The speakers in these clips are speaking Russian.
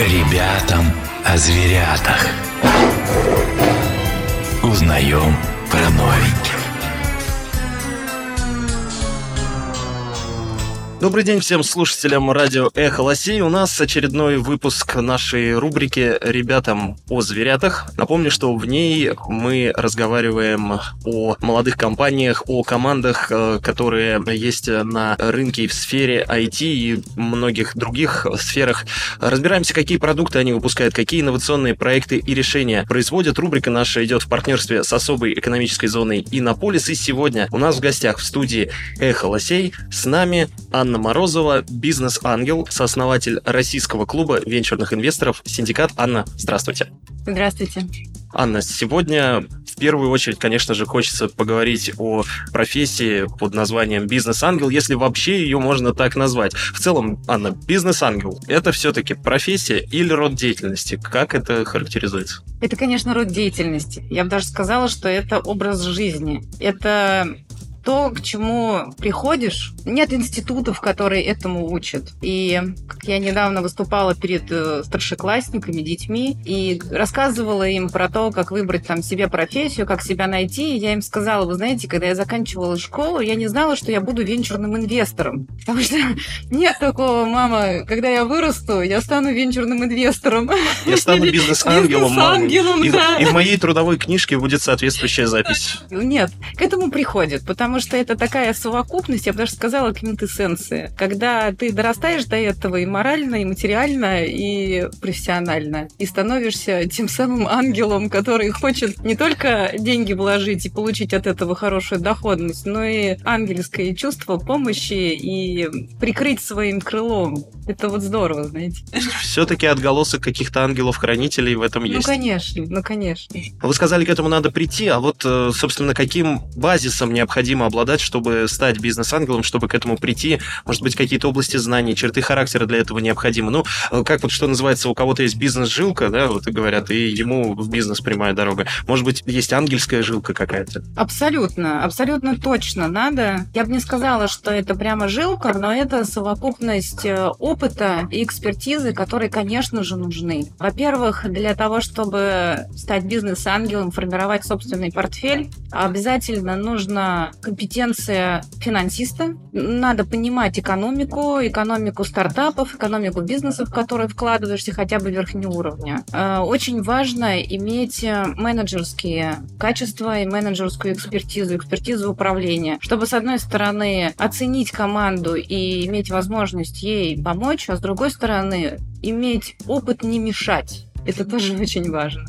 Ребятам о зверятах. Узнаем про новеньких. Добрый день всем слушателям радио «Эхо Лосей». У нас очередной выпуск нашей рубрики «Ребятам о зверятах». Напомню, что в ней мы разговариваем о молодых компаниях, о командах, э, которые есть на рынке в сфере IT и многих других сферах. Разбираемся, какие продукты они выпускают, какие инновационные проекты и решения производят. Рубрика наша идет в партнерстве с особой экономической зоной Иннополис. И сегодня у нас в гостях в студии «Эхо Лосей» с нами Анна Анна Морозова, бизнес-ангел, сооснователь российского клуба венчурных инвесторов «Синдикат». Анна, здравствуйте. Здравствуйте. Анна, сегодня в первую очередь, конечно же, хочется поговорить о профессии под названием бизнес-ангел, если вообще ее можно так назвать. В целом, Анна, бизнес-ангел – это все-таки профессия или род деятельности? Как это характеризуется? Это, конечно, род деятельности. Я бы даже сказала, что это образ жизни. Это то, к чему приходишь, нет институтов, которые этому учат. И как я недавно выступала перед э, старшеклассниками, детьми, и рассказывала им про то, как выбрать там себе профессию, как себя найти, и я им сказала, вы знаете, когда я заканчивала школу, я не знала, что я буду венчурным инвестором. Потому что нет такого, мама, когда я вырасту, я стану венчурным инвестором. Я стану бизнес-ангелом. Бизнес-ангелом, да. И в моей трудовой книжке будет соответствующая запись. Нет, к этому приходит, потому потому что это такая совокупность, я бы даже сказала, квинтэссенция. Когда ты дорастаешь до этого и морально, и материально, и профессионально, и становишься тем самым ангелом, который хочет не только деньги вложить и получить от этого хорошую доходность, но и ангельское чувство помощи и прикрыть своим крылом. Это вот здорово, знаете. Все-таки отголосок каких-то ангелов-хранителей в этом ну, есть. Ну, конечно, ну, конечно. Вы сказали, к этому надо прийти, а вот, э, собственно, каким базисом необходимо необходимо обладать, чтобы стать бизнес-ангелом, чтобы к этому прийти? Может быть, какие-то области знаний, черты характера для этого необходимы? Ну, как вот что называется, у кого-то есть бизнес-жилка, да, вот говорят, и ему в бизнес прямая дорога. Может быть, есть ангельская жилка какая-то? Абсолютно, абсолютно точно надо. Я бы не сказала, что это прямо жилка, но это совокупность э, опыта и экспертизы, которые, конечно же, нужны. Во-первых, для того, чтобы стать бизнес-ангелом, формировать собственный портфель, обязательно нужно компетенция финансиста. Надо понимать экономику, экономику стартапов, экономику бизнесов, в которые вкладываешься хотя бы верхнего уровня. Э, очень важно иметь менеджерские качества и менеджерскую экспертизу, экспертизу управления, чтобы, с одной стороны, оценить команду и иметь возможность ей помочь, а с другой стороны, иметь опыт не мешать. Это тоже очень важно.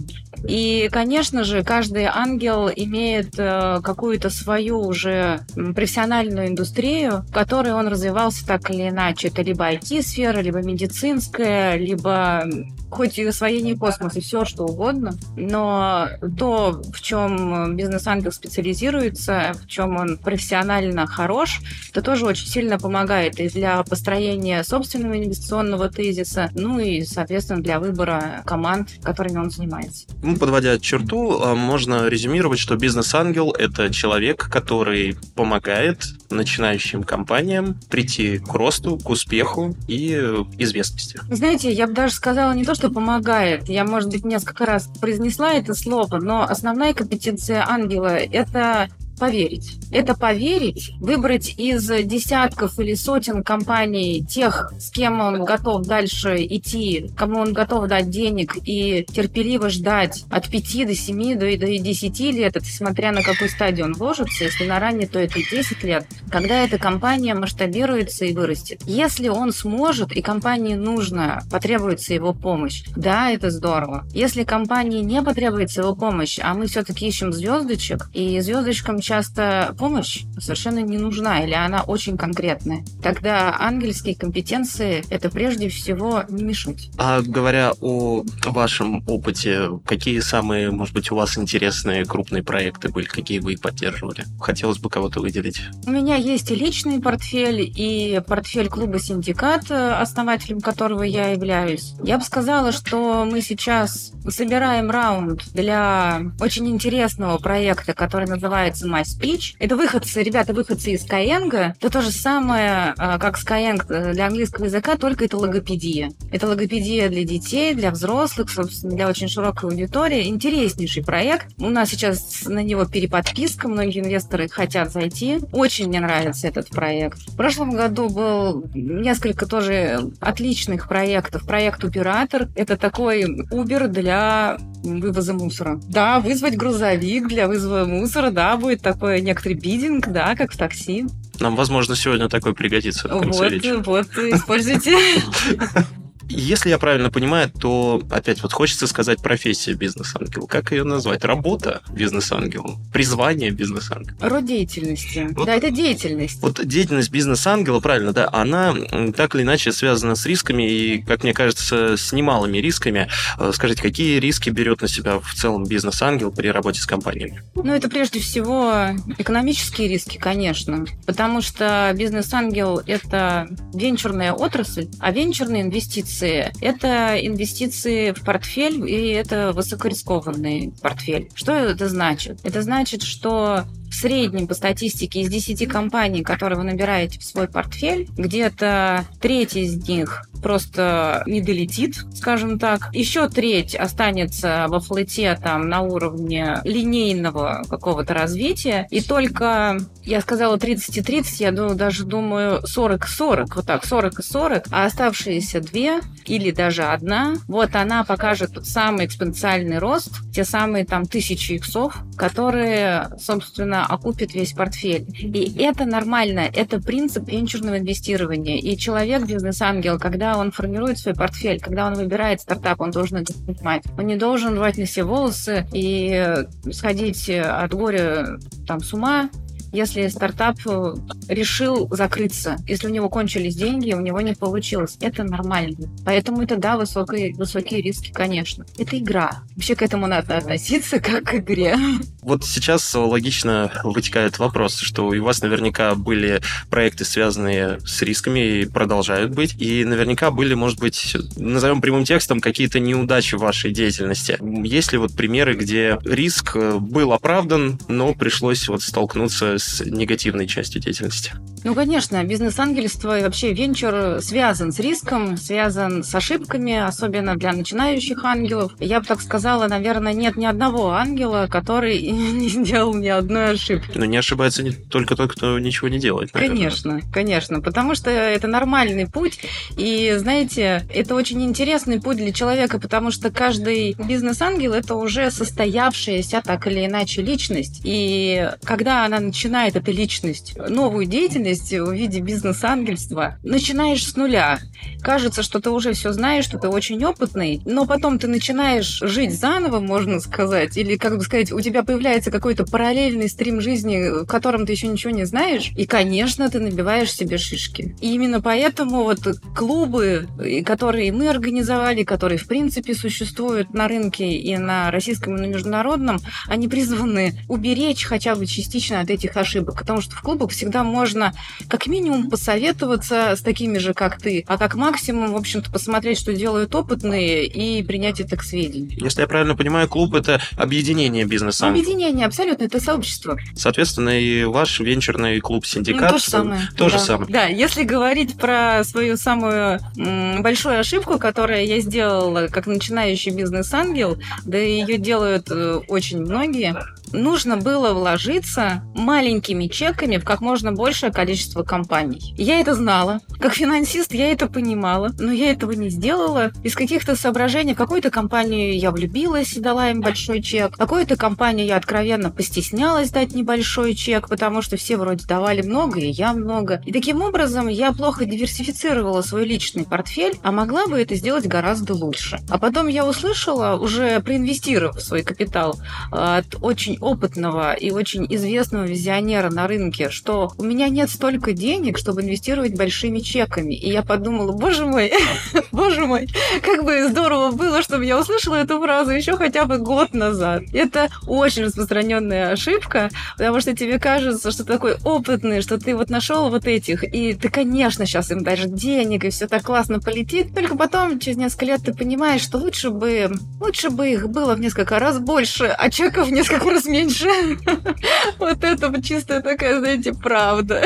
И, конечно же, каждый ангел имеет э, какую-то свою уже профессиональную индустрию, в которой он развивался так или иначе. Это либо IT-сфера, либо медицинская, либо хоть и освоение космоса, все что угодно, но то, в чем бизнес-ангел специализируется, в чем он профессионально хорош, это тоже очень сильно помогает и для построения собственного инвестиционного тезиса, ну и, соответственно, для выбора команд, которыми он занимается. Ну, подводя черту, а, можно резюмировать, что бизнес-ангел – это человек, который помогает начинающим компаниям прийти к росту, к успеху и известности. Знаете, я бы даже сказала не то, что помогает. Я, может быть, несколько раз произнесла это слово, но основная компетенция ангела – это поверить. Это поверить, выбрать из десятков или сотен компаний тех, с кем он готов дальше идти, кому он готов дать денег и терпеливо ждать от 5 до 7 до, до 10 лет, это смотря на какой стадии он вложится, если на ранее, то это 10 лет, когда эта компания масштабируется и вырастет. Если он сможет, и компании нужно, потребуется его помощь, да, это здорово. Если компании не потребуется его помощь, а мы все-таки ищем звездочек, и звездочкам часто помощь совершенно не нужна, или она очень конкретная. Тогда ангельские компетенции — это прежде всего не мешать. А говоря о вашем опыте, какие самые, может быть, у вас интересные крупные проекты были, какие вы поддерживали? Хотелось бы кого-то выделить. У меня есть и личный портфель, и портфель клуба «Синдикат», основателем которого я являюсь. Я бы сказала, что мы сейчас собираем раунд для очень интересного проекта, который называется MySpeech. Это выходцы, ребята, выходцы из Skyeng. Это то же самое, а, как Skyeng э, для английского языка, только это логопедия. Это логопедия для детей, для взрослых, собственно, для очень широкой аудитории. Интереснейший проект. У нас сейчас на него переподписка, многие инвесторы хотят зайти. Очень мне нравится этот проект. В прошлом году был несколько тоже отличных проектов. Проект «Оператор» — это такой Uber для вывоза мусора. Да, вызвать грузовик для вызова мусора, да, будет такой некоторый бидинг, да, как в такси. Нам, возможно, сегодня такой пригодится в конце Вот, речи. вот, используйте. Если я правильно понимаю, то опять вот хочется сказать профессия бизнес-ангел. Как ее назвать? Работа бизнес-ангела? Призвание бизнес-ангела? Род деятельности. Вот- Да, это деятельность. Вот деятельность бизнес-ангела, правильно, да, она так или иначе связана с рисками и, как мне кажется, с немалыми рисками. Э, Скажите, какие риски берет на себя в целом бизнес-ангел при работе с компаниями? Ну, это прежде всего экономические риски, конечно, потому что бизнес-ангел – это венчурная отрасль, а венчурные инвестиции – это инвестиции в портфель, и это высокорискованный портфель. Что это значит? Это значит, что в среднем по статистике из 10 компаний, которые вы набираете в свой портфель, где-то треть из них просто не долетит, скажем так. Еще треть останется во флоте там на уровне линейного какого-то развития. И только, я сказала 30 и 30, я думаю, даже думаю 40 и 40, вот так, 40 и 40, а оставшиеся две или даже одна, вот она покажет самый экспоненциальный рост, те самые там тысячи иксов, которые, собственно, окупят весь портфель. И это нормально, это принцип венчурного инвестирования. И человек, бизнес-ангел, когда он формирует свой портфель, когда он выбирает стартап, он должен это понимать. Он не должен рвать на себе волосы и сходить от горя там с ума, если стартап э, решил закрыться, если у него кончились деньги, у него не получилось. Это нормально. Поэтому это, да, высокие, высокие риски, конечно. Это игра. Вообще к этому надо относиться как к игре. Вот сейчас логично вытекает вопрос, что у вас наверняка были проекты, связанные с рисками, и продолжают быть, и наверняка были, может быть, назовем прямым текстом, какие-то неудачи в вашей деятельности. Есть ли вот примеры, где риск э, был оправдан, но пришлось вот столкнуться с негативной частью деятельности? Ну, конечно, бизнес-ангельство и вообще венчур связан с риском, связан с ошибками, особенно для начинающих ангелов. Я бы так сказала, наверное, нет ни одного ангела, который не сделал ни одной ошибки. Но не ошибается не только тот, кто ничего не делает. наверное. Конечно, конечно, потому что это нормальный путь, и, знаете, это очень интересный путь для человека, потому что каждый бизнес-ангел – это уже состоявшаяся так или иначе личность, и когда она начинает, эта личность, новую деятельность в виде бизнес-ангельства, начинаешь с нуля. Кажется, что ты уже все знаешь, что ты очень опытный, но потом ты начинаешь жить заново, можно сказать, или, как бы сказать, у тебя появляется какой-то параллельный стрим жизни, в котором ты еще ничего не знаешь, и, конечно, ты набиваешь себе шишки. И именно поэтому вот клубы, которые мы организовали, которые, в принципе, существуют на рынке и на российском, и на международном, они призваны уберечь хотя бы частично от этих ошибок, потому что в клубах всегда можно как минимум посоветоваться с такими же, как ты, а как максимум, в общем-то, посмотреть, что делают опытные, и принять это к сведению. Если я правильно понимаю, клуб это объединение бизнеса. Объединение, абсолютно, это сообщество. Соответственно, и ваш венчурный клуб Ну, синдикат. то же самое. То же да. самое. Да, если говорить про свою самую м, большую ошибку, которую я сделала как начинающий бизнес-ангел, да и ее делают э, очень многие, нужно было вложиться маленькими чеками в как можно большее количество компаний. Я это знала. Как финансист я это понимала, но я этого не сделала. Из каких-то соображений какую-то компанию я влюбилась и дала им большой чек. Какую-то компанию я откровенно постеснялась дать небольшой чек, потому что все вроде давали много, и я много. И таким образом я плохо диверсифицировала свой личный портфель, а могла бы это сделать гораздо лучше. А потом я услышала, уже проинвестировав свой капитал от очень опытного и очень известного визионера на рынке, что у меня нет столько денег, чтобы инвестировать большими чеками. И я подумала, боже мой, боже мой, как бы здорово было, чтобы я услышала эту фразу еще хотя бы год назад. Это очень распространенная ошибка, потому что тебе кажется, что ты такой опытный, что ты вот нашел вот этих, и ты, конечно, сейчас им дашь денег, и все так классно полетит. Только потом, через несколько лет, ты понимаешь, что лучше бы, лучше бы их было в несколько раз больше, а чеков в несколько раз меньше. Вот это чисто такая, знаете, правда.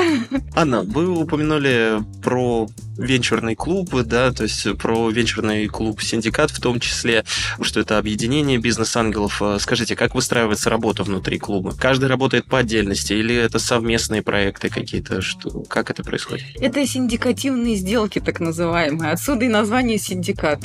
Анна, вы упомянули про венчурный клуб, да, то есть про венчурный клуб «Синдикат» в том числе, что это объединение бизнес-ангелов. Скажите, как выстраивается работа внутри клуба? Каждый работает по отдельности или это совместные проекты какие-то? Что, как это происходит? Это синдикативные сделки, так называемые. Отсюда и название «Синдикат».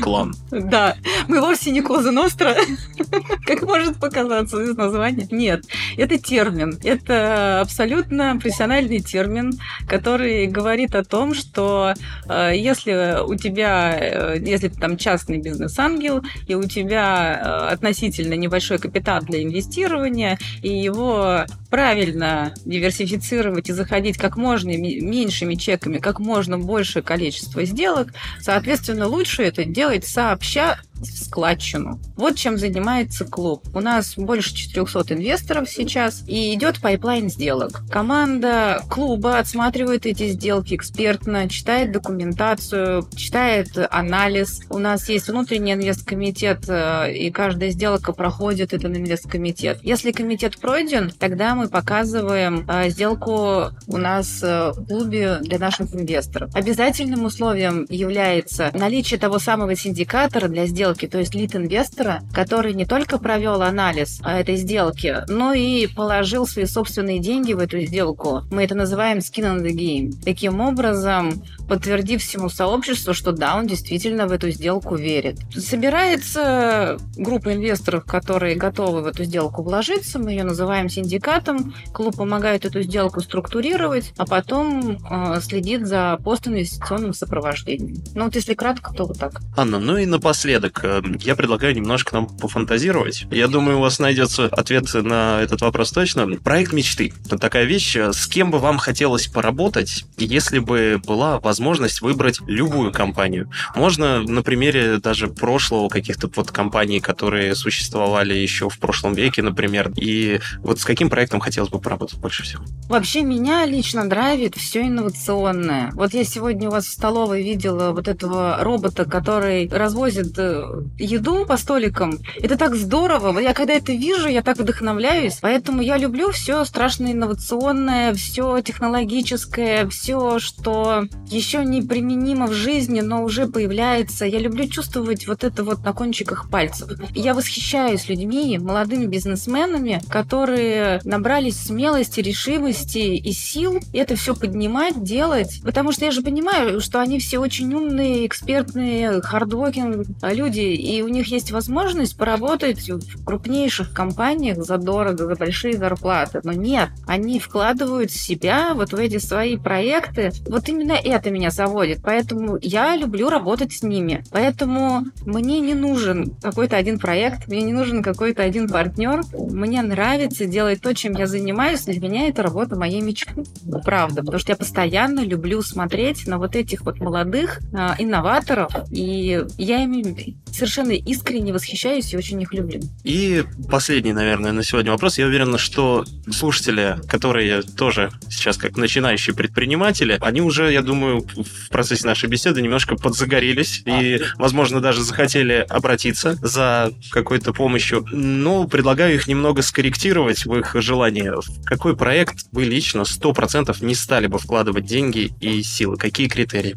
Клан. Да. Мы вовсе не Коза Ностра, как может показаться из названия. Нет, это термин. Это абсолютно профессиональный термин, который говорит о том, что э, если у тебя, э, если ты там частный бизнес-ангел, и у тебя э, относительно небольшой капитал для инвестирования, и его правильно диверсифицировать и заходить как можно меньшими чеками, как можно большее количество сделок, соответственно, лучше это делать сообща в складчину. Вот чем занимается клуб. У нас больше 400 инвесторов сейчас, и идет pipeline сделок. Команда клуба отсматривает эти сделки экспертно, читает документацию, читает анализ. У нас есть внутренний инвесткомитет, э, и каждая сделка проходит этот инвесткомитет. Если комитет пройден, тогда мы показываем э, сделку у нас э, в клубе для наших инвесторов. Обязательным условием является наличие того самого синдикатора для сделки сделки, то есть lead инвестора, который не только провел анализ этой сделки, но и положил свои собственные деньги в эту сделку. Мы это называем skin in the game. Таким образом, подтвердив всему сообществу, что да, он действительно в эту сделку верит. Собирается группа инвесторов, которые готовы в эту сделку вложиться, мы ее называем синдикатом, клуб помогает эту сделку структурировать, а потом э, следит за постинвестиционным сопровождением. Ну вот если кратко, то вот так. Анна, ну и напоследок, Э, я предлагаю немножко нам пофантазировать. Я думаю, у вас найдется ответ на этот вопрос точно. Проект мечты. Это такая вещь, э, с кем бы вам хотелось поработать, если бы была возможность выбрать любую компанию. Можно на примере даже прошлого каких-то вот компаний, которые существовали еще в прошлом веке, например. И вот с каким проектом хотелось бы поработать больше всего? Вообще меня лично драйвит все инновационное. Вот я сегодня у вас в столовой видела вот этого робота, который развозит э, еду по столикам. Это так здорово. Я когда это вижу, я так вдохновляюсь. Поэтому я люблю все страшно инновационное, все технологическое, все, что еще не применимо в жизни, но уже появляется. Я люблю чувствовать вот это вот на кончиках пальцев. Я восхищаюсь людьми, молодыми бизнесменами, которые набрались смелости, решимости и сил это все поднимать, делать. Потому что я же понимаю, что они все очень умные, экспертные, хардворкинг люди, люди, и у них есть возможность поработать в крупнейших компаниях за дорого, за большие зарплаты. Но нет, они вкладывают себя вот в эти свои проекты. Вот именно это меня заводит. Поэтому я люблю работать с ними. Поэтому мне не нужен какой-то один проект, мне не нужен какой-то один партнер. Мне нравится делать то, чем я занимаюсь. Для меня это работа моей мечты. Правда. Потому что я постоянно люблю смотреть на вот этих вот молодых э, инноваторов. И я ими совершенно искренне восхищаюсь и очень их люблю. И последний, наверное, на сегодня вопрос. Я уверен, что слушатели, которые тоже сейчас как начинающие предприниматели, они уже, я думаю, в процессе нашей беседы немножко подзагорелись и, возможно, даже захотели обратиться за какой-то помощью. Но предлагаю их немного скорректировать в их желание. В какой проект вы лично 100% не стали бы вкладывать деньги и силы? Какие критерии?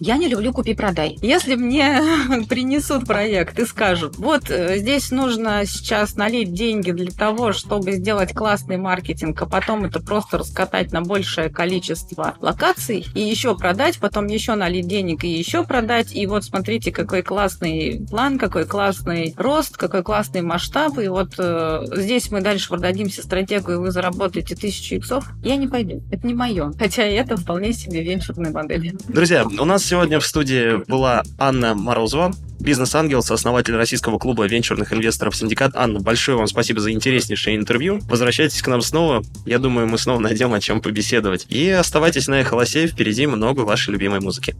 Я не люблю купи-продай. Если мне принесут проект и скажут, вот э, здесь нужно сейчас налить деньги для того, чтобы сделать классный маркетинг, а потом это просто раскатать на большее количество локаций и еще продать, потом еще налить денег и еще продать. И вот смотрите, какой классный план, какой классный рост, какой классный масштаб. И вот э, здесь мы дальше продадимся стратегию, и вы заработаете тысячу иксов. Я не пойду. Это не мое. Хотя это вполне себе венчурная модель. Друзья, у нас сегодня в студии была Анна Морозова, бизнес-ангел, сооснователь российского клуба венчурных инвесторов «Синдикат». Анна, большое вам спасибо за интереснейшее интервью. Возвращайтесь к нам снова. Я думаю, мы снова найдем о чем побеседовать. И оставайтесь на Эхолосе, впереди много вашей любимой музыки.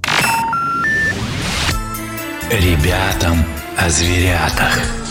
Ребятам о зверятах.